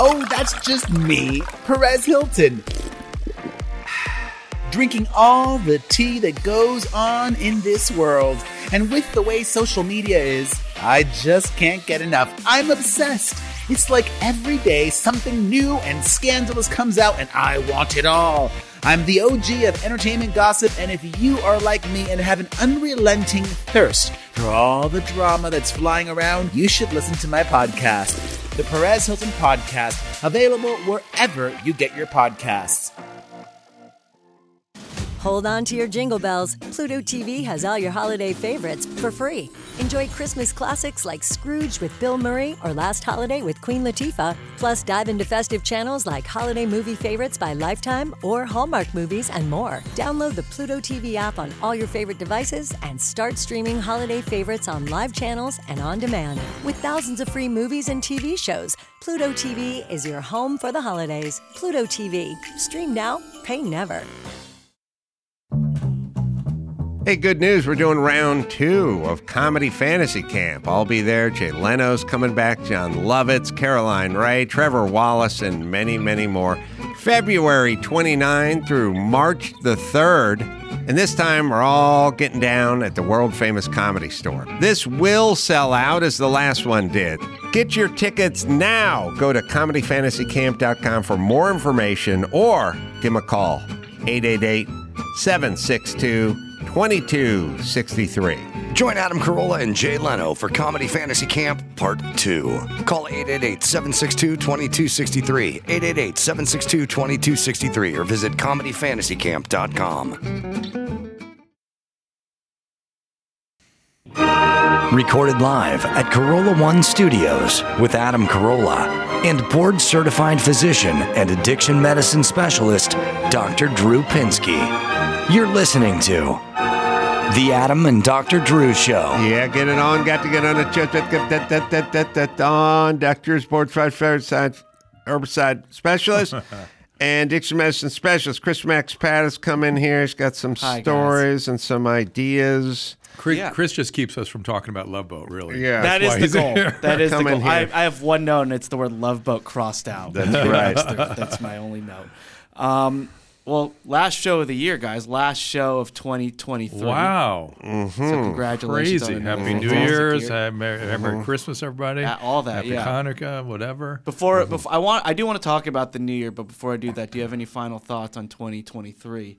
Oh, that's just me, Perez Hilton. Drinking all the tea that goes on in this world. And with the way social media is, I just can't get enough. I'm obsessed. It's like every day something new and scandalous comes out, and I want it all. I'm the OG of entertainment gossip, and if you are like me and have an unrelenting thirst for all the drama that's flying around, you should listen to my podcast, the Perez Hilton Podcast, available wherever you get your podcasts. Hold on to your jingle bells. Pluto TV has all your holiday favorites for free. Enjoy Christmas classics like Scrooge with Bill Murray or Last Holiday with Queen Latifah. Plus, dive into festive channels like Holiday Movie Favorites by Lifetime or Hallmark Movies and more. Download the Pluto TV app on all your favorite devices and start streaming holiday favorites on live channels and on demand. With thousands of free movies and TV shows, Pluto TV is your home for the holidays. Pluto TV. Stream now, pay never. Hey, good news. We're doing round two of Comedy Fantasy Camp. I'll be there. Jay Leno's coming back, Jon Lovitz, Caroline Rhea, Trevor Wallace, and many, many more. February 29 through March the 3rd. And this time we're all getting down at the world famous comedy store. This will sell out as the last one did. Get your tickets now. Go to comedyfantasycamp.com for more information or give them a call 888 762 2263. Join Adam Carolla and Jay Leno for Comedy Fantasy Camp Part 2. Call 888 762 2263, 888 762 2263, or visit comedyfantasycamp.com. Recorded live at Carolla One Studios with Adam Carolla and board certified physician and addiction medicine specialist, Dr. Drew Pinsky. You're listening to The Adam and Dr. Drew Show. Yeah, get it on. Got to get on the chest. Get that, that, that, that, that, on. Doctor's board herbicide, herbicide specialist and addiction medicine specialist. Chris Max Pat has come in here. He's got some Hi, guys. stories and some ideas. Chris, Yeah. Chris just keeps us from talking about Love Boat, really. Yeah. That's the goal. here. That is the Come in goal. I. I have one note, and it's the word love boat crossed out. That's right. that's, that's my only note. Um, well, last show of the year, guys. Last show of 2023. Wow. So congratulations. Crazy. on another Happy New Year's. year. Happy Merry, Merry Mm-hmm. Christmas, everybody. Uh, all that, Happy yeah. Hanukkah, whatever. Before, before I want, I do want to talk about the new year, but before I do that, do you have any final thoughts on 2023?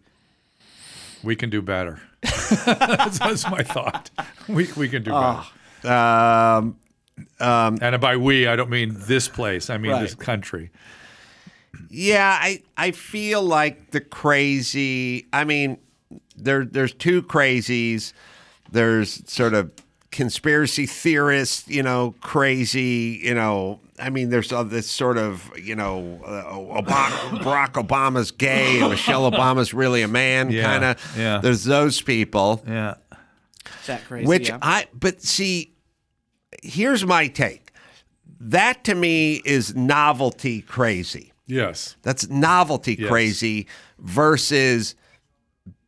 We can do better. that's, that's my thought. We, we can do better. Ah. Um, And by we, I don't mean this place. I mean Right. this country. Yeah, I I feel like the crazy. I mean, there there's two crazies. There's sort of conspiracy theorists, you know, crazy, you know. I mean, there's all this sort of, you know, uh, Obama, Barack Obama's gay and Michelle Obama's really a man, Yeah, kind of. yeah. There's those people. Yeah. Is that crazy? Which yeah? I, but see, here's my take. That to me is novelty crazy. Yes. That's novelty Yes. crazy versus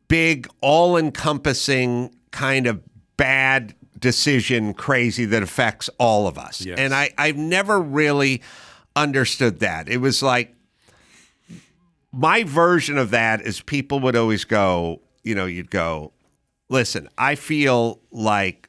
big, all encompassing kind of bad decision crazy that affects all of us. Yes. And I, I've never really understood that. It was like my version of that is people would always go, you know, you'd go, listen, I feel like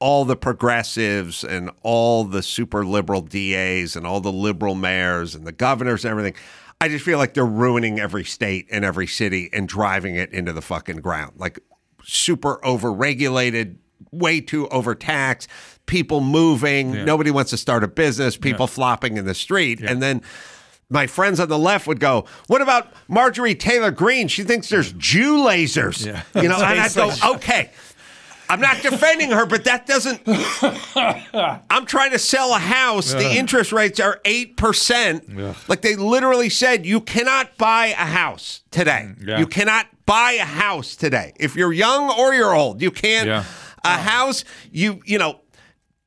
all the progressives and all the super liberal DAs and all the liberal mayors and the governors and everything. I just feel like they're ruining every state and every city and driving it into the fucking ground. Like super overregulated, way too overtaxed, people moving, nobody wants to start a business, people flopping in the street. And then my friends on the left would go, "What about Marjorie Taylor Greene? She thinks there's Jew lasers." You know, and I'd go, "Okay, I'm not defending her, but that doesn't. I'm trying to sell a house. The interest rates are eight percent. Like they literally said, you cannot buy a house today. Mm, yeah. You cannot buy a house today. If you're young or you're old, you can't. Yeah. A oh. house, you you know,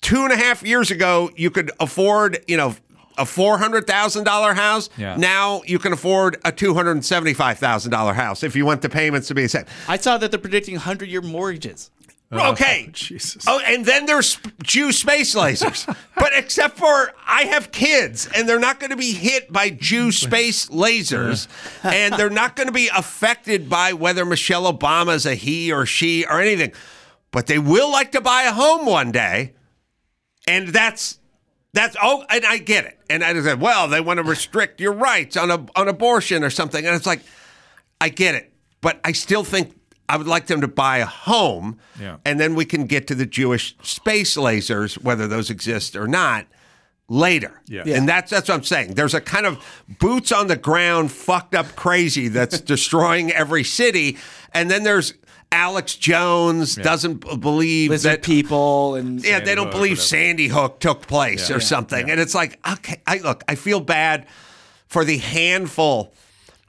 two and a half years ago, you could afford, you know. A four hundred thousand dollar house. Yeah. Now you can afford a two hundred and seventy five thousand dollar house if you want the payments to be set. I saw that they're predicting 100 year mortgages. Oh, okay. Jesus. Oh, and then there's Jew space lasers. but except for I have kids and they're not going to be hit by Jew space lasers and they're not going to be affected by whether Michelle Obama is a he or she or anything. But they will like to buy a home one day. And that's that's oh and I get it. And I said, well, they want to restrict your rights on a on abortion or something. And it's like I get it. But I still think I would like them to buy a home, Yeah. and then we can get to the Jewish space lasers, whether those exist or not, later. Yeah. And that's that's what I'm saying. There's a kind of boots on the ground, fucked up crazy that's destroying every city, and then there's Alex Jones doesn't believe Lizard that people and yeah, they don't Hook, believe whatever. Sandy Hook took place or something. And it's like, okay, I look, I feel bad for the handful,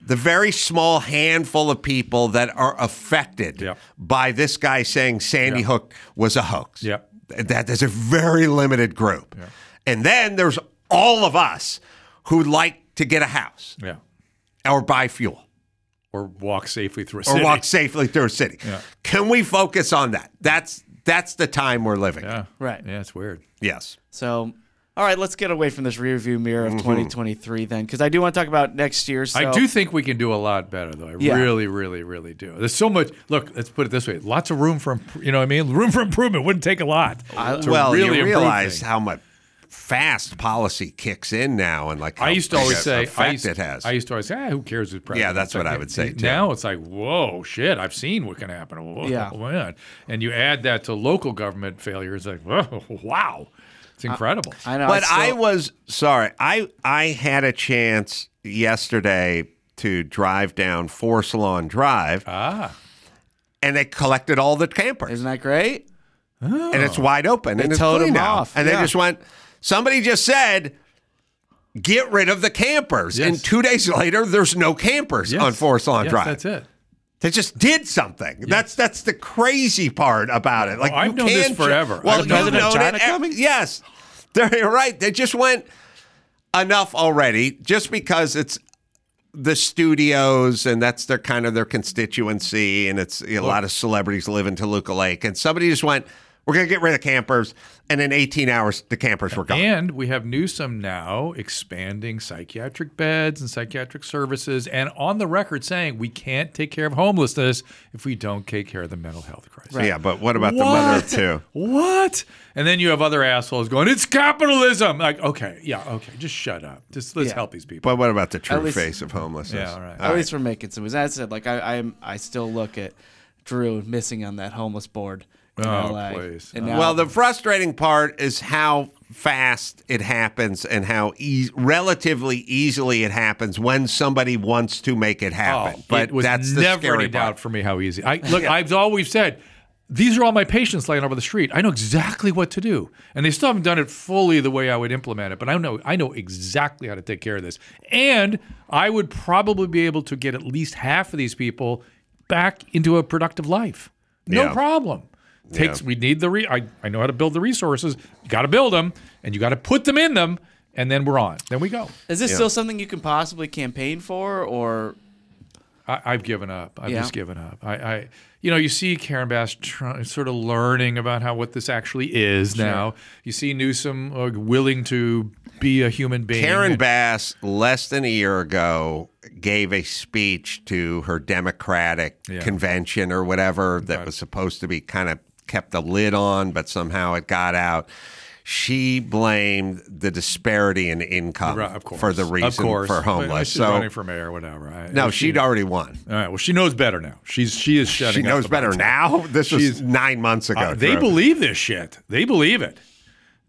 the very small handful of people that are affected Yep. by this guy saying Sandy Yep. Hook was a hoax. Yep. That is a very limited group. And then there's all of us who would like to get a house Yeah. or buy fuel Or walk safely through a city. or city. walk safely through a city. Yeah. Can we focus on that? That's that's the time we're living. Yeah. Right. Yeah, it's weird. Yes. So, all right, let's get away from this rearview mirror of Mm-hmm. 2023 then, because I do want to talk about next year. So I do think we can do a lot better, though. I Yeah. really, really, really do. There's so much. Look, let's put it this way: lots of room for, imp- you know, what I mean, room for improvement wouldn't take a lot. to well, really you realize how much fast policy kicks in now, and like I used to always say, I used, it has. I used to always say, ah, who cares who's president? Yeah, that's It's what like, I would say, too. Now it's like, whoa, shit, I've seen what can happen. Whoa, Yeah. man. And you add that to local government failures, like, whoa, wow, it's incredible. I know. but I still- was sorry. I I had a chance yesterday to drive down Forest Lawn Drive, ah, and they collected all the campers, Isn't that great? and it's wide open, and it's towed clean them now. off, And they just went. Somebody just said. Get rid of the campers. And two days later, there's no campers yes. on Forest Lawn yes, Drive. That's it. They just did something. That's that's the crazy part about it. Like Oh, I've you known this can't forever. Well, I've you've known- known it. coming? Yes, they're right. They just went enough already, just because it's the studios and that's their kind of their constituency, and it's a lot of celebrities live in Toluca Lake, and somebody just went. We're gonna get rid of campers, and in 18 hours, the campers were gone. And we have Newsom now expanding psychiatric beds and psychiatric services, and on the record saying we can't take care of homelessness if we don't take care of the mental health crisis. Yeah, but what about the mother too? What? And then you have other assholes going, "It's capitalism." Like, okay, yeah, okay, just shut up. Just let's Yeah. help these people. But what about the true least- face of homelessness? Yeah, all right. At least we're making some. As I said, like I, I'm, I still look at Drew missing on that homeless board in Oh, LA. please. And Oh. now, Well, the frustrating part is how fast it happens and how e- relatively easily it happens when somebody wants to make it happen. Oh, but it was that's the never scary any doubt for me how easy. I look. I've always said these are all my patients laying over the street. I know exactly what to do, and they still haven't done it fully the way I would implement it. But I know I know exactly how to take care of this, and I would probably be able to get at least half of these people back into a productive life. No Yeah. problem. Takes we need the re. I, I know how to build the resources. You got to build them, and you got to put them in them, and then we're on. Then we go. is this still something you can possibly campaign for, or I, I've given up. I've Yeah. just given up. I, I, you know, you see Karen Bass try, sort of learning about how what this actually is now. You see Newsom uh, willing to be a human being. Karen And- Bass, less than a year ago, gave a speech to her Democratic Yeah. convention or whatever that was supposed to be kind of kept a lid on, but somehow it got out. She blamed the disparity in income Right, for the reason for homeless. So running for mayor, or whatever. I, no, she- she'd already won. All right. Well, she knows better now. She's she is shutting. She knows better now. This was She's- nine months ago. Uh, they believe this shit. They believe it.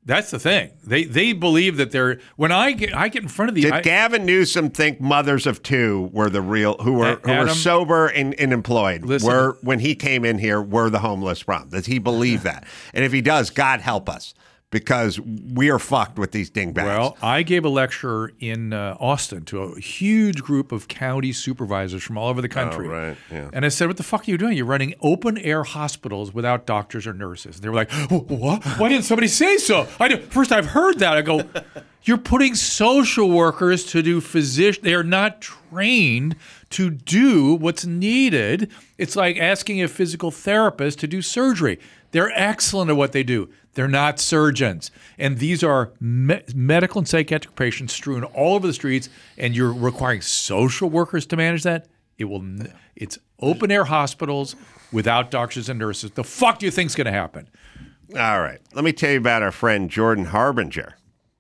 That's the thing. They they believe that they're. When I get I get in front of the. Did I- Gavin Newsom think mothers of two were the real who were A- who were sober and, and employed? Listen- were when he came in here were the homeless problem? Does he believe that? And if he does, God help us because we are fucked with these dingbats. Well, I gave a lecture in uh, Austin to a huge group of county supervisors from all over the country. Oh, right, yeah. And I said, What the fuck are you doing? You're running open air hospitals without doctors or nurses. And they were like, What? Why didn't somebody say so? I do. First, I've heard that. I go, You're putting social workers to do physician. They are not trained to do what's needed. It's like asking a physical therapist to do surgery. They're excellent at what they do. They're not surgeons. And these are me- medical and psychiatric patients strewn all over the streets, and you're requiring social workers to manage that. It will. n- It's open air hospitals without doctors and nurses. The fuck do you think's going to happen? All right. Let me tell you about our friend Jordan Harbinger.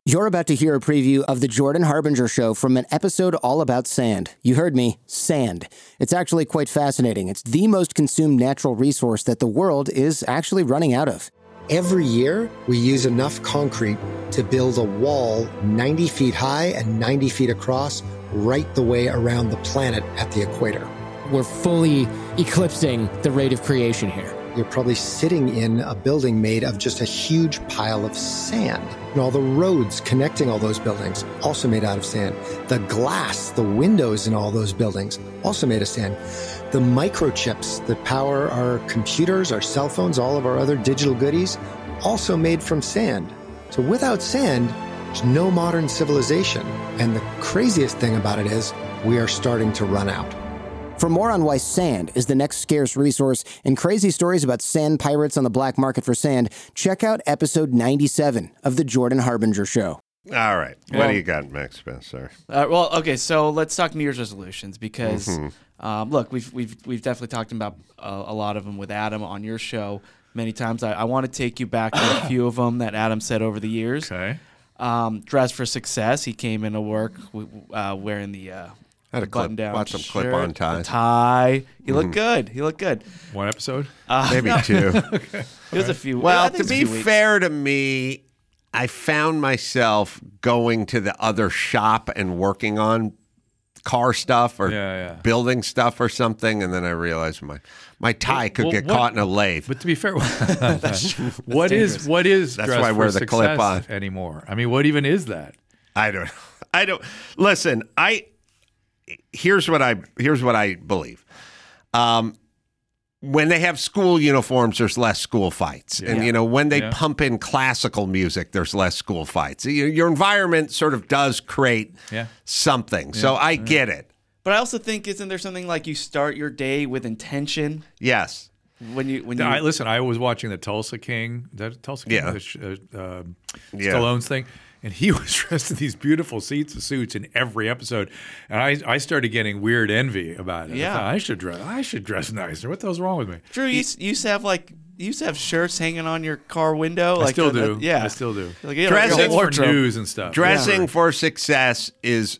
You're about to hear a preview of the Jordan Harbinger Show from an episode all about sand. You heard me, sand. It's actually quite fascinating. It's the most consumed natural resource that the world is actually running out of. Every year, we use enough concrete to build a wall 90 feet high and 90 feet across right the way around the planet at the equator. We're fully eclipsing the rate of creation here. You're probably sitting in a building made of just a huge pile of sand. And all the roads connecting all those buildings, also made out of sand. The glass, the windows in all those buildings, also made of sand. The microchips that power our computers, our cell phones, all of our other digital goodies, also made from sand. So without sand, there's no modern civilization. And the craziest thing about it is we are starting to run out. For more on why sand is the next scarce resource and crazy stories about sand pirates on the black market for sand, check out episode 97 of The Jordan Harbinger Show. All right. what do you got, Max Spencer? Uh, well, okay, so let's talk New Year's resolutions because, um, look, we've we've we've definitely talked about uh, a lot of them with Adam on your show many times. I, I want to take you back to a few of them that Adam said over the years. Okay. Um, dress for success. He came into work uh, wearing the uh, Had a clip- button down watch some shirt, clip-on tie. tie. He looked good. He looked good. One episode. Uh, Maybe two. It was a few. I Well, think to be fair to me, I found myself going to the other shop and working on car stuff or Yeah, yeah. building stuff or something, and then I realized my my tie could Well, get what- caught in a lathe. But to be fair, what is what is That's dress why I wear for the clip on anymore? I mean, what even is that? I don't. I don't. Listen, I here's what I here's what I believe. Um, when they have school uniforms, there's less school fights, and you know when they Yeah. pump in classical music, there's less school fights. Your, your environment sort of does create Yeah. something. So I get it. But I also think isn't there something like you start your day with intention Yes. when you when you I, listen, I was watching the Tulsa King, that Tulsa King, Yeah. the sh- uh, uh, Yeah. Stallone's thing, and he was dressed in these beautiful suits, suits in every episode, and I, I started getting weird envy about it. I Yeah. thought, I should dress, I should dress nicer. What the hell's wrong with me? Drew, you, you used to have like you used to have shirts hanging on your car window. I like still uh, the- do. the- yeah, I still do. Like, you know, Dressing your for news and stuff. Dressing for success is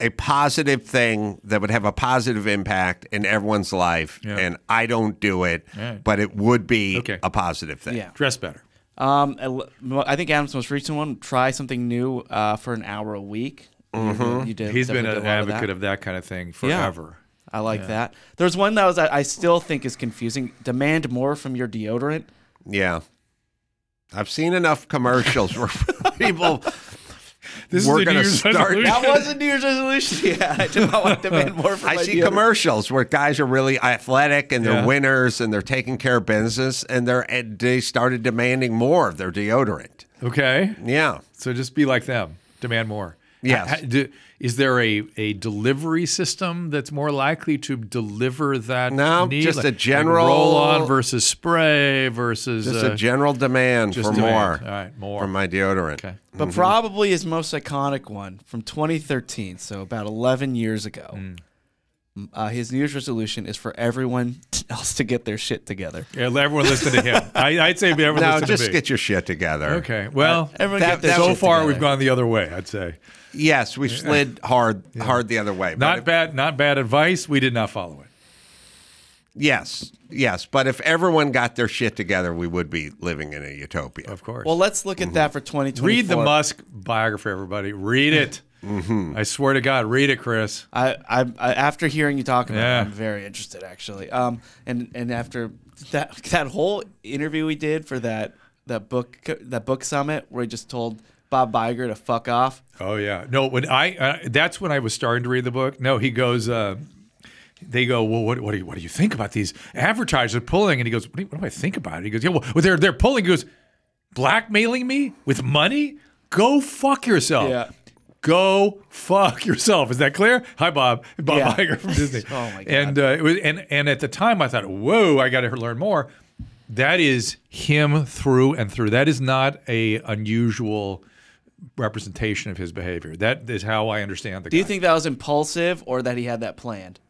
a positive thing that would have a positive impact in everyone's life, Yeah. and I don't do it, Right. but it would be Okay. a positive thing. Yeah. Dress better. Um, I l- I think Adam's most recent one. Try something new uh, for an hour a week. Mm-hmm. You did. He's been an did a lot advocate that. of that kind of thing Yeah. forever. I like that. There's one that was I I still think is confusing. Demand more from your deodorant. Yeah. I've seen enough commercials where people This We're gonna start- resolution. That was a New Year's resolution. Yeah, I do not want to demand more from I my see deodorant. commercials where guys are really athletic and they're Yeah. winners and they're taking care of business and they're and they started demanding more of their deodorant. Okay. Yeah. So just be like them. Demand more. Yes. Ha- ha- do- is there a, a delivery system that's more likely to deliver that? No, need? just a Like- like general- roll on versus spray versus Just uh, a general demand just for demand. more All right, more. from my deodorant. Okay. but probably his most iconic one from 2013, so about 11 years ago. Hmm. Uh, his New Year's resolution is for everyone else to get their shit together. Yeah, everyone listen to him. I, I'd say everyone No, listen just to me. get your shit together. okay. Well, Everyone That- get their that- so far together. we've gone the other way. I'd say Yes, we slid hard hard the other way. not if- bad. Not bad advice. We did not follow it. yes, yes. But if everyone got their shit together, we would be living in a utopia. Of course. Well, let's look at that for 2024. read the Musk biography, everybody. Read it. Mm-hmm. I swear to God, read it, Chris. I, I, I after hearing you talk about Yeah. it, I'm very interested actually. Um, and and after that that whole interview we did for that that book that book summit where he just told Bob Iger to fuck off. Oh yeah, no. When I uh, that's when I was starting to read the book. No, he goes. Uh, they go, well, what, what do you what do you think about these advertisers pulling? And he goes, what do, you- what do I think about it? He goes, yeah, well, they're they're pulling. He goes, blackmailing me with money. Go fuck yourself. Yeah. Go fuck yourself. Is that clear? Hi, Bob. Bob Yeah. Iger from Disney. Oh, my God. And uh, it was, and and at the time, I thought, whoa, I got to learn more. That is him through and through. That is not a unusual representation of his behavior. That is how I understand the. Do you think that was impulsive or that he had that planned?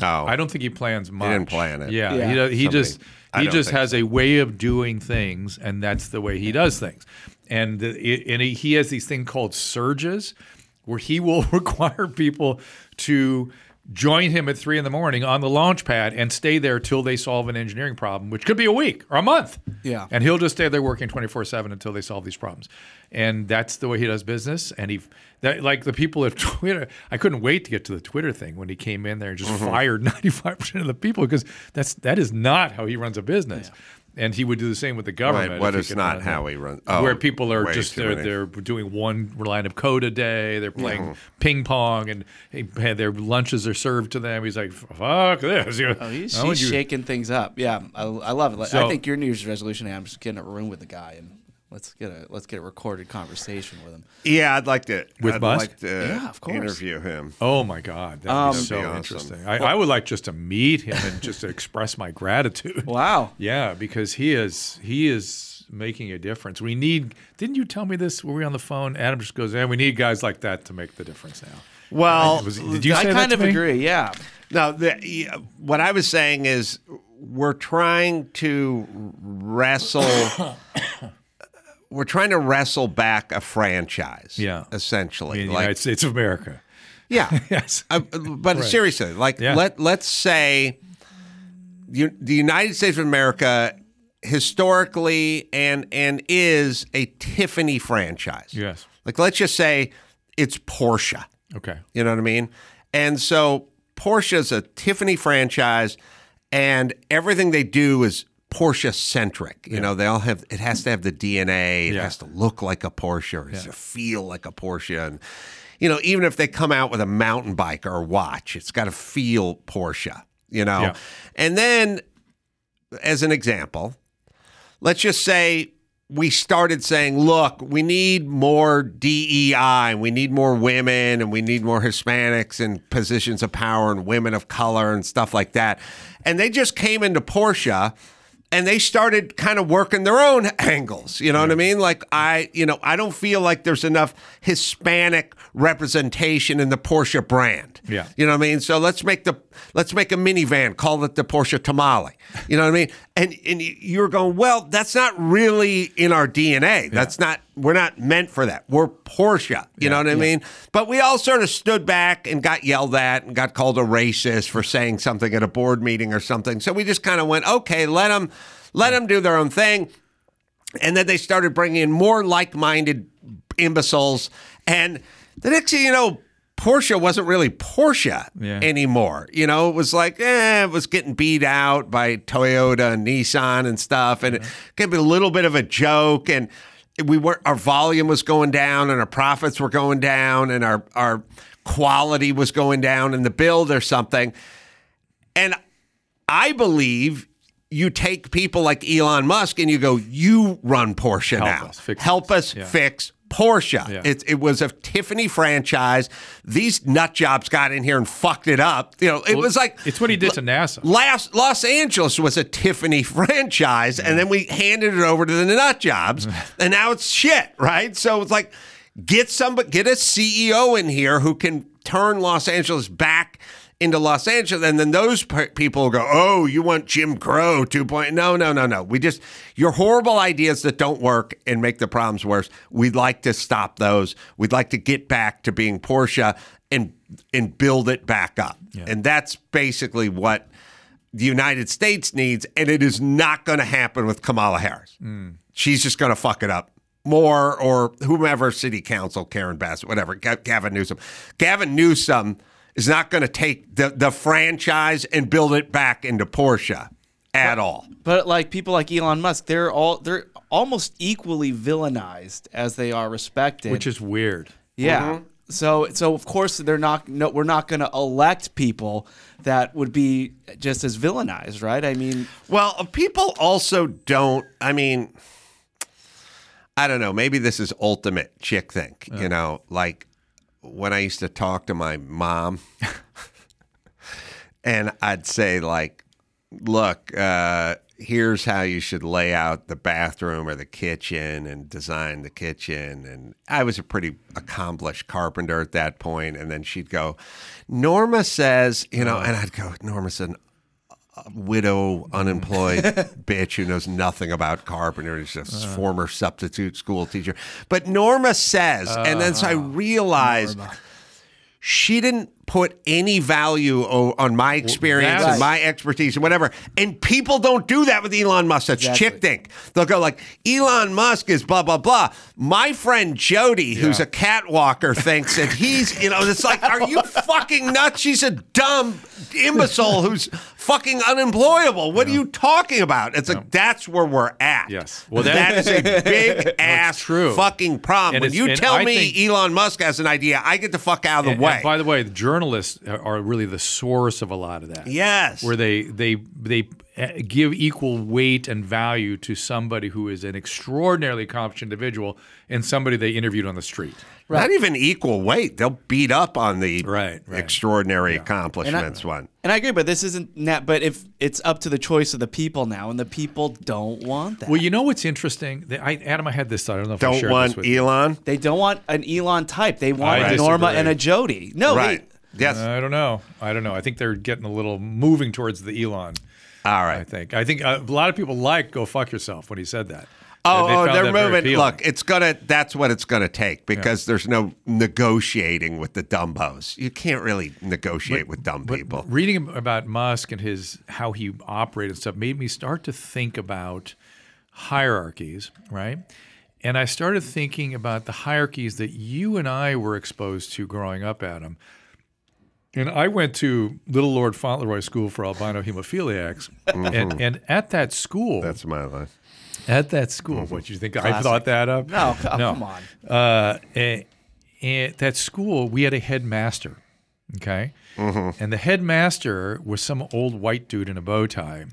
No, I don't think he plans much. didn't plan it. Yeah, Yeah. he, he just he just think has a way of doing things, and that's the way he does things. And the, and he, he has these thing called surges, where he will require people to join him at three in the morning on the launch pad and stay there till they solve an engineering problem, which could be a week or a month. Yeah. and he'll just stay there working twenty four seven until they solve these problems. And that's the way he does business. And he that like the people at Twitter, I couldn't wait to get to the Twitter thing when he came in there and just Mm-hmm. fired ninety five percent of the people because that's that is not how he runs a business. And he would do the same with the government. Wait, what if is could not how he runs- oh, where people are just they're, many. they're doing one line of code a day. They're playing Mm-hmm. ping pong and he their lunches are served to them. He's like, "Fuck this!" Oh, he's, he's shaking things up. Yeah, I, I love it. So- I think your New Year's resolution. I'm just getting a room with the guy and let's get a let's get a recorded conversation with him. Yeah, I'd like to. With I'd Musk? like to Yeah, of course. interview him. Oh my God, that Um, would be so That'd be awesome. interesting. I, I would like just to meet him and just to express my gratitude. Wow. Yeah, because he is he is making a difference. We need. Didn't you tell me this? Were we on the phone? Adam just goes, "Yeah, we need guys like that to make the difference now." Well, Was- did you I say that kind to of me? agree. Yeah. No, the, yeah, what I was saying is we're trying to wrestle. We're trying to wrestle back a franchise. Yeah. essentially. in the like, United States of America. yeah, Yes. Uh, but seriously, like Yeah. let let's say you, the United States of America historically and and is a Tiffany franchise. Yes. Like let's just say it's Porsche. Okay. You know what I mean? And so Porsche is a Tiffany franchise, and everything they do is Porsche centric. You know, they all have it has to have the DNA. It Yeah. has to look like a Porsche. It has to feel like a Porsche. And you know, even if they come out with a mountain bike or a watch, it's got to feel Porsche. You know, Yeah. and then as an example, let's just say we started saying, look, we need more DEI, we need more women, and we need more Hispanics in positions of power and women of color and stuff like that. And they just came into Porsche and they started kind of working their own angles. You know what I mean? Like I, you know, I don't feel like there's enough Hispanic representation in the Porsche brand. Yeah. You know what I mean? So let's make the let's make a minivan, call it the Porsche Tamale. You know what I mean? And and you're going, well, that's not really in our DNA. That's not we're not meant for that. We're Porsche. You know what I mean? But we all sort of stood back and got yelled at and got called a racist for saying something at a board meeting or something. So we just kind of went, okay, let them let them do their own thing. And then they started bringing in more like-minded imbeciles. And the next thing you know, Porsche wasn't really Porsche Yeah. anymore. You know, it was like, eh, it was getting beat out by Toyota and Nissan and stuff. And it could be a little bit of a joke. And we were our volume was going down and our profits were going down and our our quality was going down in the build or something. And I believe you take people like Elon Musk and you go, you run Porsche Help now. us fix Help this." us Yeah. fix Porsche. Yeah. It, it was a Tiffany franchise. These nut jobs got in here and fucked it up. You know, it Well, was like it's what he did to NASA. Last Los Angeles was a Tiffany franchise, and then we handed it over to the nut jobs, and now it's shit, right? So it's like get somebody, get a CEO in here who can turn Los Angeles back into Los Angeles, and then those pe- people go, "Oh, you want Jim Crow 2.0?" No, no, no, no. We just your horrible ideas that don't work and make the problems worse. We'd like to stop those. We'd like to get back to being Porsche and and build it back up, and that's basically what the United States needs, and it is not going to happen with Kamala Harris. Hmm. She's just going to fuck it up more, or whomever, city council, Karen Bass, whatever, Ga- Gavin Newsom. Gavin Newsom is not going to take the, the franchise and build it back into Porsche at all. But like people like Elon Musk, they're all they're almost equally villainized as they are respected. which is weird. yeah. Mm-hmm. So so of course they're not no we're not going to elect people that would be just as villainized, right? I mean, Well, uh, people also don't. I mean, I don't know. Maybe this is ultimate chick think. You know, like when I used to talk to my mom, and I'd say like, "Look, uh, here's how you should lay out the bathroom or the kitchen and design the kitchen." And I was a pretty accomplished carpenter at that point, and then she'd go, "Norma says," you know, and I'd go, "Norma's an widow, mm-hmm. unemployed bitch who knows nothing about carpentry. She's a uh-huh. former substitute school teacher. But Norma says, and then so I uh-huh. realized she didn't put any value on my experience that's- and my expertise and whatever. And people don't do that with Elon Musk. That's chick think. They'll go like, Elon Musk is blah, blah, blah. My friend Jody, who's a catwalker, thinks that he's, you know, it's like, are you fucking nuts? She's a dumb imbecile who's fucking unemployable. What are you talking about? It's like, that's where we're at. Yes. Well, that that- is a big ass true. fucking problem. And when you tell I me think- Elon Musk has an idea, I get the fuck out of the And- way. and by the way, the journalists are are really the source of a lot of that. Yes. where they they they uh, give equal weight and value to somebody who is an extraordinarily accomplished individual and somebody they interviewed on the street. Not even equal weight. They'll beat up on the Right, right. extraordinary accomplishments one. And I agree, but this isn't. Na- but if it's up to the choice of the people now, and the people don't want that, Well, you know what's interesting? The- I, Adam, I had this thought. I don't know if Don't shared want this with you. Elon. they don't want an Elon type. They want I a Norma and a Jody. No, they- Right. Yes. I don't know. I don't know. I think they're getting a little moving towards the Elon. All I think. I think uh, a lot of people like "go fuck yourself" when he said that. Oh, They- oh, they're moving. Look, it's gonna. That's what it's gonna take because there's no negotiating with the dumbos. You can't really negotiate with dumb But people. reading about Musk and his how he operated and stuff made me start to think about hierarchies, right? And I started thinking about the hierarchies that you and I were exposed to growing up, Adam. And I went to Little Lord Fauntleroy School for Albino Hemophiliacs, and, and at that school, Mm-hmm. That's my life. At that school, what do you think? I thought that up? No, c- oh, come on. Uh, and, at that school, we had a headmaster. Okay, and the headmaster was some old white dude in a bow tie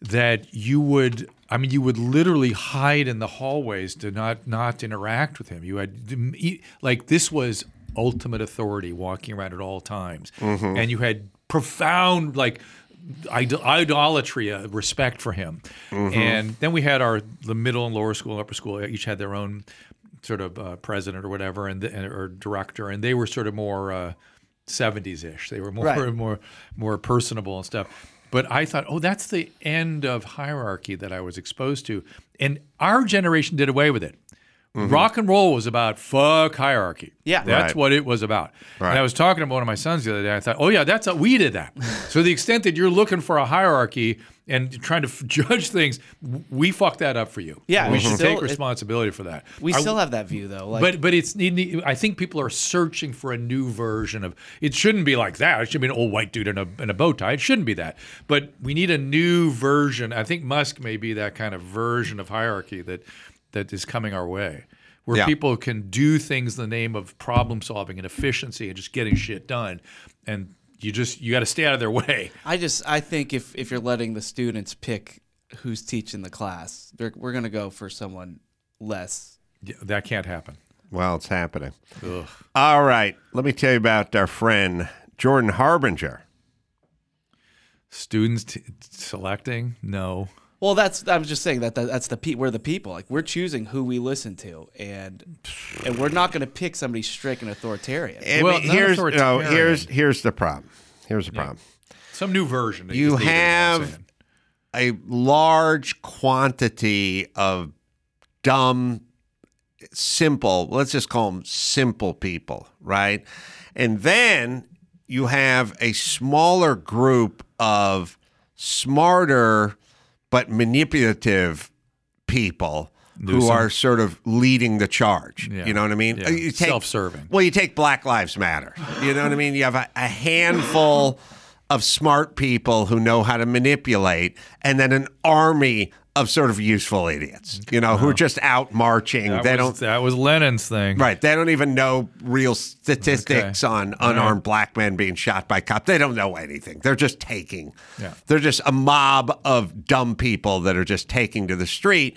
that you would. I mean, you would literally hide in the hallways to not not interact with him. You had like this was ultimate authority walking around at all times, and you had profound like idol- idolatry, uh, respect for him. And then we had our the middle and lower school, and upper school each had their own sort of uh, president or whatever, and the, or director, and they were sort of more uh, 70s ish. They were more Right. more more personable and stuff. But I thought, oh, that's the end of hierarchy that I was exposed to, and our generation did away with it. Mm-hmm. Rock and roll was about fuck hierarchy. Yeah. that's Right. what it was about. Right. And I was talking to one of my sons the other day. I thought, oh yeah, that's a, we did that. so the extent that you're looking for a hierarchy and trying to f- judge things, we fucked that up for you. Yeah, we it's should still- take it- responsibility for that. we Are- still have that view though. Like, but but it's I think people are searching for a new version of it. Shouldn't be like that. It should be an old white dude in a in a bow tie. It shouldn't be that. But we need a new version. I think Musk may be that kind of version of hierarchy that that is coming our way, where Yeah. people can do things in the name of problem solving and efficiency and just getting shit done, and you just you got to stay out of their way. I just I think if if you're letting the students pick who's teaching the class, they're, we're gonna go for someone less. Yeah, That can't happen. Well, it's happening. Ugh. All right. Let me tell you about our friend Jordan Harbinger. Students t- selecting no. Well, that's I was just saying that, that that's the pe- we're the people. Like we're choosing who we listen to, and and we're not gonna pick somebody strict and authoritarian. I Well, mean, not here's no, here's here's the problem. Here's the problem. Some new version. that You just needed, is what I'm have a large quantity of dumb, simple, let's just call them simple people, right? And then you have a smaller group of smarter but manipulative people who are sort of leading the charge. Yeah. You know what I mean? Yeah. Uh, you take- Self-serving. Well, you take Black Lives Matter. You know what I mean? You have a, a handful of smart people who know how to manipulate, and then an army of sort of useful idiots. You know, who are just out marching. That they was, don't. That was Lenin's thing. Right. They don't even know real statistics Okay. on unarmed black men being shot by cops. They don't know anything. They're just taking. Yeah. They're just a mob of dumb people that are just taking to the street.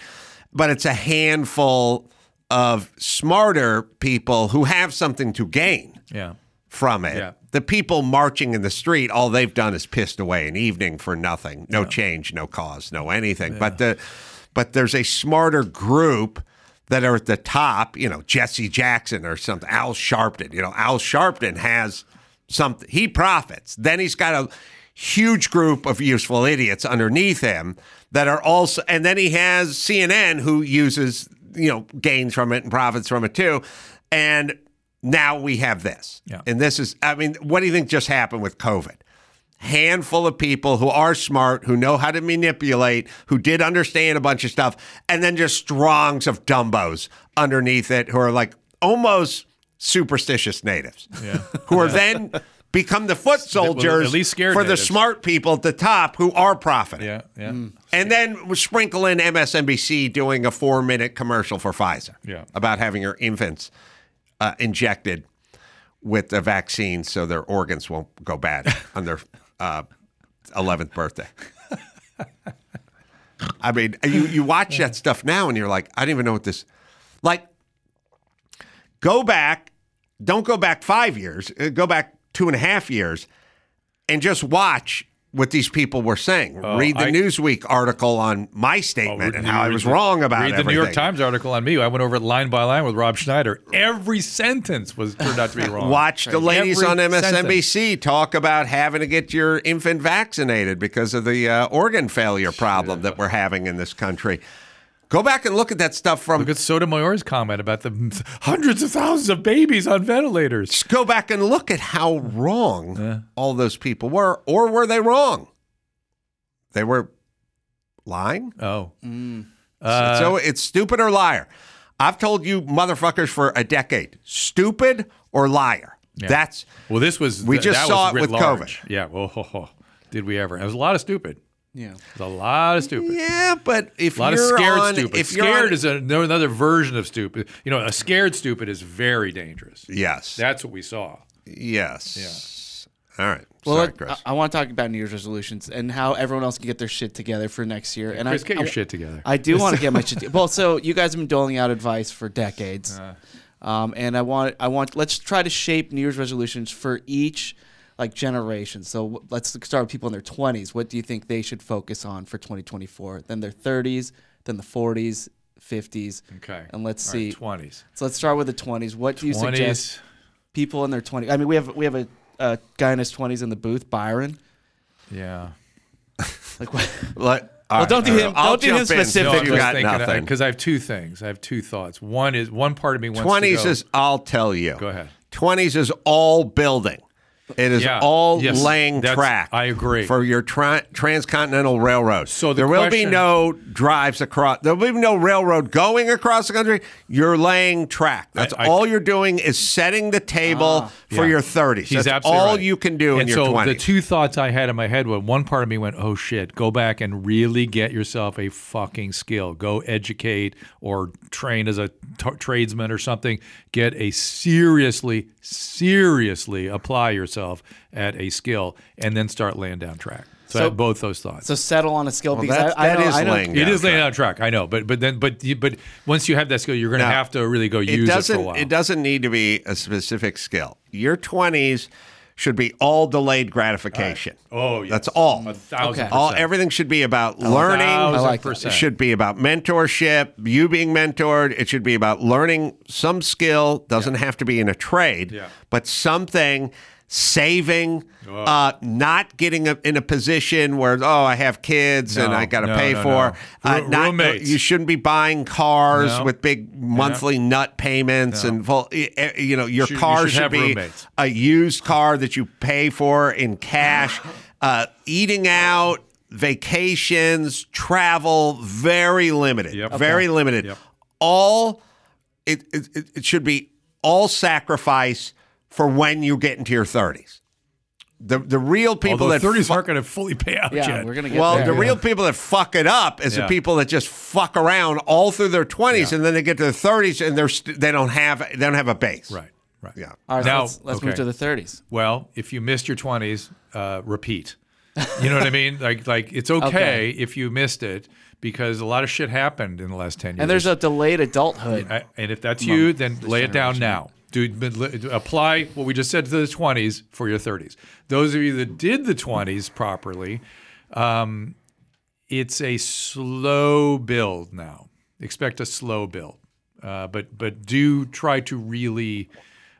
But it's a handful of smarter people who have something to gain. Yeah. from it. Yeah. The people marching in the street, all they've done is pissed away an evening for nothing. No change, no cause, no anything. But the but there's a smarter group that are at the top, you know, Jesse Jackson or something, Al Sharpton. You know, Al Sharpton has something he profits. Then he's got a huge group of useful idiots underneath him that are also and then he has CNN who uses, you know, gains from it and profits from it too. And now we have this. Yeah. And this is, I mean, what do you think just happened with COVID? Handful of people who are smart, who know how to manipulate, who did understand a bunch of stuff, and then just strongs of dumbos underneath it who are like almost superstitious natives. Yeah. Who are then become the foot soldiers at least scared for the smart people at the top who are profiting. Yeah. Yeah. Hmm. And then sprinkle in MSNBC doing a four minute commercial for Pfizer Yeah. about having your infants uh, injected with the vaccine so their organs won't go bad on their uh, 11th birthday. I mean, you, you watch that stuff now and you're like, I don't even know what this. Like, go back, don't go back five years, uh, go back two and a half years and just watch what these people were saying. read the I- Newsweek article on my statement and how I was the- wrong about it. Read the everything. New York Times article on me. I went over it line by line with Rob Schneider. Every sentence was turned out to be wrong. Watch the ladies Every on sentence. MSNBC talk about having to get your infant vaccinated because of the uh, organ failure problem that we're having in this country. Go back and look at that stuff from. Look at Sotomayor's comment about the hundreds of thousands of babies on ventilators. Just go back and look at how wrong all those people were, or were they wrong? They were lying. Oh. Mm. so uh, it's stupid or liar. I've told you motherfuckers for a decade: stupid or liar. That's Well, this was We just saw it with large. Yeah. Well, ho, ho. did we ever? It was a lot of stupid. Yeah. It a lot of stupid. yeah, but if A lot of you're scared on, stupid. if Scared on- is a, another version of stupid. You know, a scared stupid is very dangerous. yes, That's what we saw. yes, Yes. All right. Well, Sorry, Chris. I, want to talk about New Year's resolutions and how everyone else can get their shit together for next year. And Chris, I, get I- your shit together. I do want to get my shit. to- Well, so you guys have been doling out advice for decades, um, and I want I want let's try to shape New Year's resolutions for each like generations. So let's start with people in their twenties. What do you think they should focus on for 2024? Then their 30s, then the 40s, 50s. Okay. And let's All see. right, 20s. So let's start with the 20s. What do you 20s. suggest? People in their 20s. I mean, we have we have a, a guy in his 20s in the booth, Byron. Yeah. Like what? Let, Well, don't do him- I'll don't do him jump in. You No, got nothing. because I have two things. I have two thoughts. One is one part of me wants Twenties to go, is I'll tell you. Go ahead. Twenties is all building. It is Yeah. all Yes. laying track. I agree. for your tra- transcontinental railroad. So the there will be no drives across. There will be no railroad going across the country. You're laying track. That's I- all you're doing is setting the table ah. for Yeah. your 30s. He's That's absolutely all right. you can do in and your so 20s. the two thoughts I had in my head were one part of me went, "Oh shit, go back and really get yourself a fucking skill. Go educate or train as a t- tradesman or something. Get a seriously, seriously apply yourself at a skill, and then start laying down track." So, I So- both those thoughts. So settle on a skill Well, because that- I, I that know, is I know, laying it down is laying track. down track. I know, but but then but you, but once you have that skill, you're going to have to really go it use it, doesn't. for a while. It doesn't need to be a specific skill. Your 20s should be all delayed gratification. Oh, yes. That's all. A thousand Okay. All everything should be about learning. Thousand like that. It should be about mentorship, you being mentored. It should be about learning some skill. Doesn't have to be in a trade, Yeah. but something saving, uh, not getting a, in a position where oh I have kids and I got to no, pay no, for. no. Uh, Roo- not, roommates. You shouldn't be buying cars No. with big monthly nut payments and full. eh, eh, You know your Should- you car should should, be roommates. a used car that you pay for in cash. Uh, eating out, vacations, travel, very limited. Yep. Very Okay. limited. Yep. All it it- it should be all sacrifice for when you get into your thirties. The the real people Although that 30s fu- aren't going to fully pay out yeah, yet. we're gonna get well, there. the real people that fuck it up is Yeah. the people that just fuck around all through their twenties, and then they get to their thirties and they're st- they don't have they don't have a base. right, right. Yeah. All right, Now- so let's, let's move to the 30s. Well, if you missed your 20s, uh, repeat. You know what I mean? Like, like it's okay, Okay. if you missed it because a lot of shit happened in the last 10 years. And there's a delayed adulthood. I- and if that's you, then lay it down now. Do apply what we just said to the 20s for your 30s. Those of you that did the 20s properly, um, it's a slow build now. Expect a slow build, uh, but but do try to really.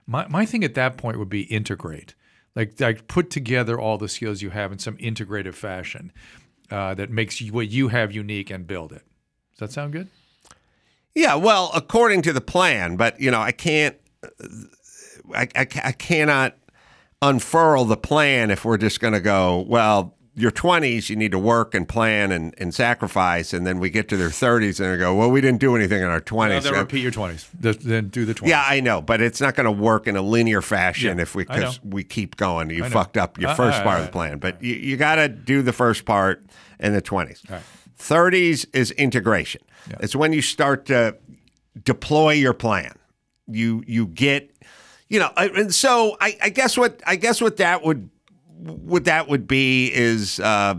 My my thing at that point would be integrate, like like put together all the skills you have in some integrative fashion uh, that makes you, what you have unique and build it. Does that sound good? Yeah, well, according to the plan, but you know, I can't, I, I, I cannot unfurl the plan if we're just going to go. Well, your twenties, you need to work and plan and, and sacrifice, and then we get to their thirties and they go, well, we didn't do anything in our Well, twenties. then repeat your 20s. Th- Then do the 20s. yeah, I know, but it's not going to work in a linear fashion Yeah, if we because we keep going. You fucked up your Uh, first all part right, of the plan, but you, you got to do the first part in the twenties. right. Thirties is integration. It's when you start to deploy your plan. You you get, you know, and so I, I guess what I guess what that would what that would be is. Uh,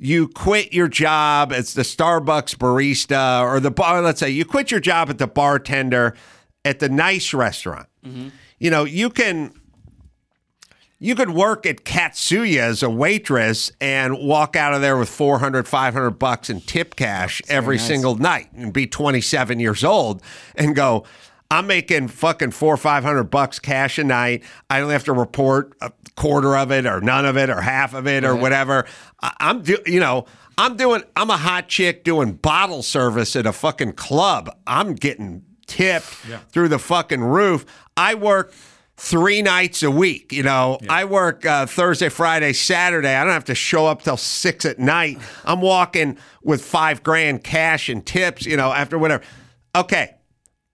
you quit your job as the Starbucks barista or the bar. Let's say you quit your job at the bartender at the nice restaurant. You know, you can you could work at Katsuya as a waitress and walk out of there with 400, 500 bucks in tip cash every single night and be 27 years old and go, I'm making fucking four or 500 bucks cash a night. I don't have to report a quarter of it or none of it or half of it or whatever. I- I'm, do, you know, I'm doing, I'm a hot chick doing bottle service at a fucking club. I'm getting tipped through the fucking roof. I work three nights a week. You know, I work uh, Thursday, Friday, Saturday. I don't have to show up till six at night. I'm walking with five grand cash and tips, you know, after whatever. Okay.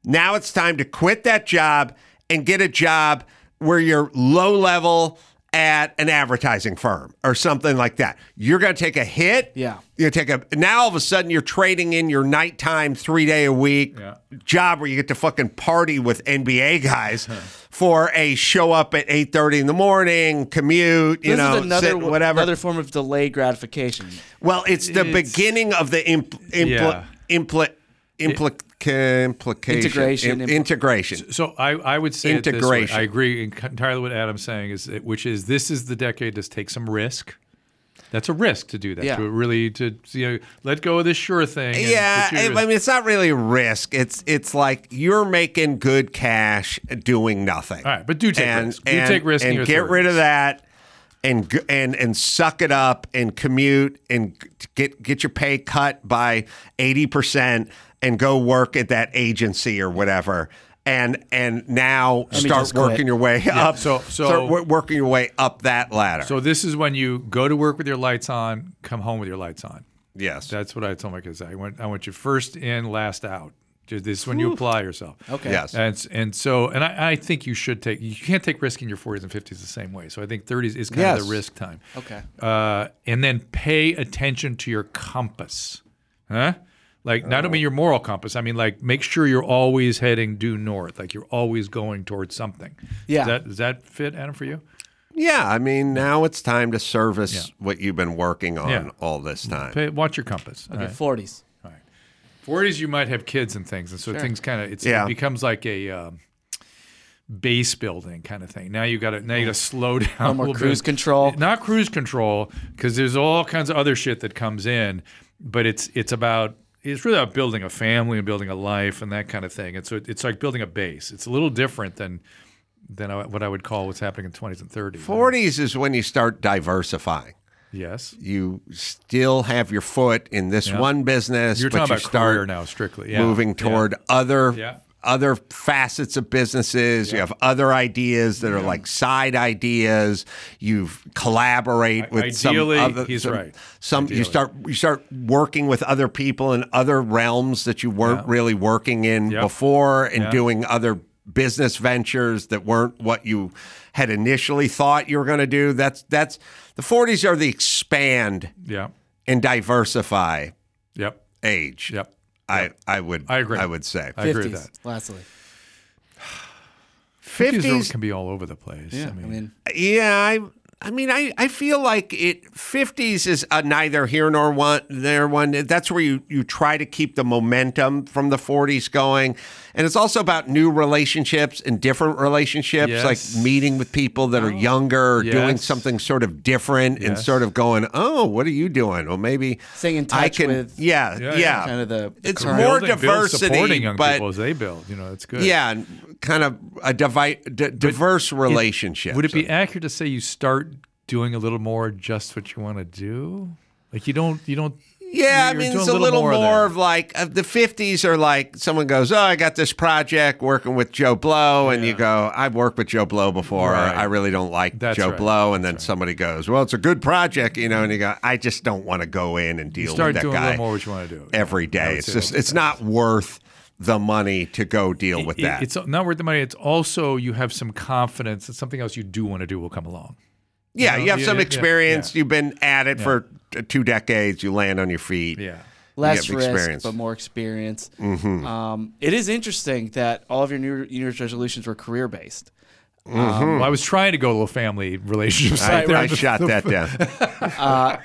Now it's time to quit that job and get a job where you're low level at an advertising firm or something like that. You're going to take a hit. Yeah. You take a now all of a sudden you're trading in your nighttime three day a week Yeah. job where you get to fucking party with NBA guys for a show up at eight thirty in the morning, commute, you this know, another sit- whatever. another form of delayed gratification. well, it's the It's- beginning of the impl, impl, Yeah. impl, impl, implication Integration, im- impl- integration. So I, I would say it this way. Integration. I agree entirely with Adam's saying is which is this is the decade to take some risk. That's a risk to do that. Yeah. To really to you know, let go of this sure thing. and Yeah, I, mean it's not really a risk. It's it's like you're making good cash doing nothing. All right, but do take and, risk. Do and, take risk in and get rid of that, and g- and and suck it up and commute and get get your pay cut by eighty percent and go work at that agency or whatever. And and now me start just quit. working your way up. so- so- start wo- working your way up that ladder. So this is when you go to work with your lights on, come home with your lights on. yes, That's what I told my kids. I want I want you first in, last out. Just- This is when you apply yourself. Okay. Yes. And and so and I, I think you should take you can't take risk in your 40s and 50s the same way. So I think 30s is kind of the risk time. Okay. Uh, and then pay attention to your compass. Huh? Like, not only your moral compass, I mean, like, make sure you're always heading due north. Like, you're always going towards something. Yeah. Does that, does that fit, Adam, for you? yeah. I mean, now it's time to service Yeah. what you've been working on Yeah. all this time. Pay, watch your compass. Okay, right? forties. 40s, you might have kids and things. And so things kind of, Yeah. it becomes like a, um, base building kind of thing. Now you got to now you got to slow down. No a more little cruise bit. control. Not cruise control because there's all kinds of other shit that comes in, but it's it's about it's really about building a family and building a life and that kind of thing. And so it, it's like building a base. It's a little different than than I- what I would call what's happening in 20s and 30s. 40s is when you start diversifying. Yes. You still have your foot in this Yeah. one business, You're but talking you about start career now, strictly. Yeah. moving toward Yeah. other facets of businesses. You have other ideas that are like side ideas. You collaborate with Ideally, some other. he's some, right. Some you start you start working with other people in other realms that you weren't Yeah. really working in Yep. before, and Yeah. doing other business ventures that weren't what you had initially thought you were going to do. That's that's the 40s are the expand Yeah. and diversify Yep. age. Yep. I, I would I agree. I would say I agree with Fifties. that. Lastly. 50s 50s can be all over the place. Yeah. I I mean, mean, yeah I I mean, I, I feel like it 50s is a neither here nor one there one. That's where you, you try to keep the momentum from the 40s going. And it's also about new relationships and different relationships, Yes. like meeting with people that are oh, younger or doing something sort of different and sort of going, oh, what are you doing? Well, maybe Staying in I can, with yeah, Yeah, yeah. yeah. kind of the It's current- more Building- diversity, supporting young but people as they build. You know, that's good. yeah, kind of a divi- d- diverse relationship. Would it be accurate to say you start doing a little more just what you want to do? Like you don't, you don't. Yeah, I mean, it's a little, more, there. of like uh, the 50s are like someone goes, Oh, I got this project working with Joe Blow. And you go, I've worked with Joe Blow before. Right. I really don't like That's Joe right. Blow. And then somebody goes, Well, it's a good project, you know, and you go, I just don't want to go in and deal with that doing a guy little more what you want to do every day. It's just, it's not worth the money to go deal with It- that. It's not worth the money. It's also you have some confidence that something else you do want to do will come along. Yeah, know, you have yeah, some yeah, experience. yeah. You've been at it for uh, two decades. You land on your feet. Yeah. less risk experience. but more experience. Mm-hmm. Um, it is interesting that all of your New New Year's resolutions were career based. Well, mm-hmm. um, I was trying to go a little family relationship. I, side there. I The- shot the- that down. Uh,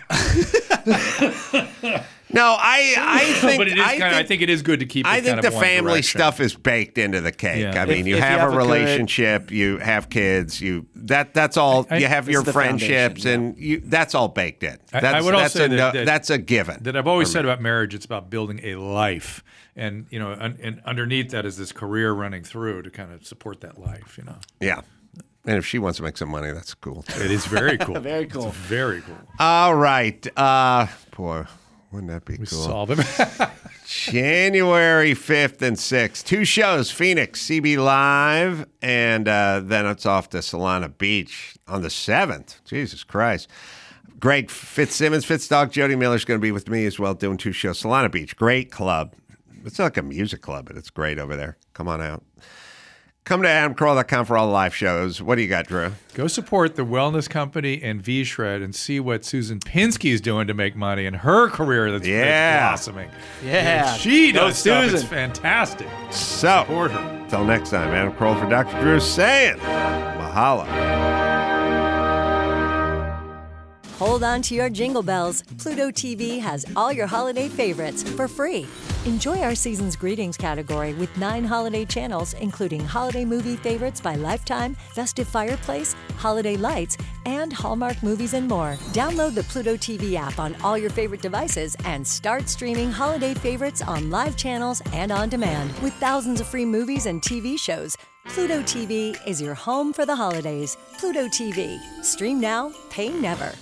no, I I think but it is I kind of, I think- think it is good to keep. I think kind the of one family direction. stuff is baked into the cake. Yeah. I mean, If- you if you have, have a a good- relationship, you have kids, you that that's all. I- you have your friendships, foundation, and you that's all baked in. I- I That's, would also that's say a that- that- that's a given. that I've always said about marriage. It's about building a life, and you know, un, and underneath that is this career running through to kind of support that life. You know, yeah, and if she wants to make some money, that's cool. too. it is very cool. Very cool. It's very cool. all right, uh, boy, wouldn't that be cool? Solve it. January 5th and 6th. Two shows Phoenix, CB Live, and uh, then it's off to Solana Beach on the 7th. Jesus Christ. Greg Fitzsimmons, Fitzdog, Jody Miller's going to be with me as well doing two shows. Solana Beach, great club. It's like a music club, but it's great over there. Come on out. Come to adamcarolla.com for all the live shows. What do you got, Drew? Go support the Wellness Company and V Shred and see what Susan Pinsky is doing to make money in her career that's, that's Yeah. blossoming. Yeah. She Go does stuff. It's Susan. fantastic. So, Support her. Until next time, Adam Carolla for Dr. Drew saying, Mahalo. Hold on to your jingle bells. Pluto TV has all your holiday favorites for free. Enjoy our season's greetings category with nine holiday channels, including holiday movie favorites by Lifetime, Festive Fireplace, Holiday Lights, and Hallmark movies and more. Download the Pluto TV app on all your favorite devices and start streaming holiday favorites on live channels and on demand. With thousands of free movies and TV shows, Pluto TV is your home for the holidays. Pluto TV. Stream now, pay never.